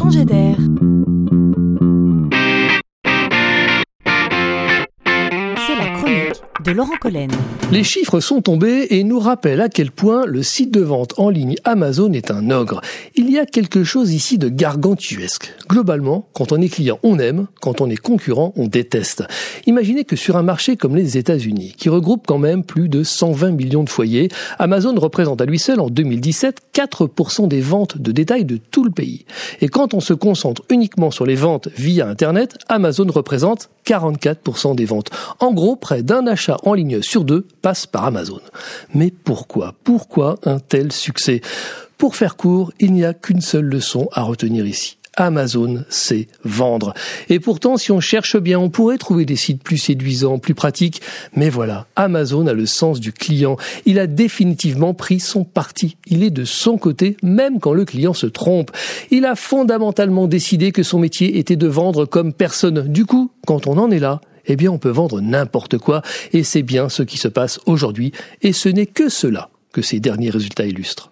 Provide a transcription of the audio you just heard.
changer d'air. De Laurent Collen. Les chiffres sont tombés et nous rappellent à quel point le site de vente en ligne Amazon est un ogre. Il y a quelque chose ici de gargantuesque. Globalement, quand on est client, on aime, quand on est concurrent, on déteste. Imaginez que sur un marché comme les États-Unis, qui regroupe quand même plus de 120 millions de foyers, Amazon représente à lui seul en 2017 4% des ventes de détail de tout le pays. Et quand on se concentre uniquement sur les ventes via Internet, Amazon représente 44% des ventes. En gros, près d'un achat en ligne sur deux passe par Amazon. Mais pourquoi? Pourquoi un tel succès? Pour faire court, il n'y a qu'une seule leçon à retenir ici. Amazon sait vendre. Et pourtant, si on cherche bien, on pourrait trouver des sites plus séduisants, plus pratiques. Mais voilà, Amazon a le sens du client. Il a définitivement pris son parti. Il est de son côté, même quand le client se trompe. Il a fondamentalement décidé que son métier était de vendre comme personne. Du coup, quand on en est là, eh bien on peut vendre n'importe quoi, et c'est bien ce qui se passe aujourd'hui, et ce n'est que cela que ces derniers résultats illustrent.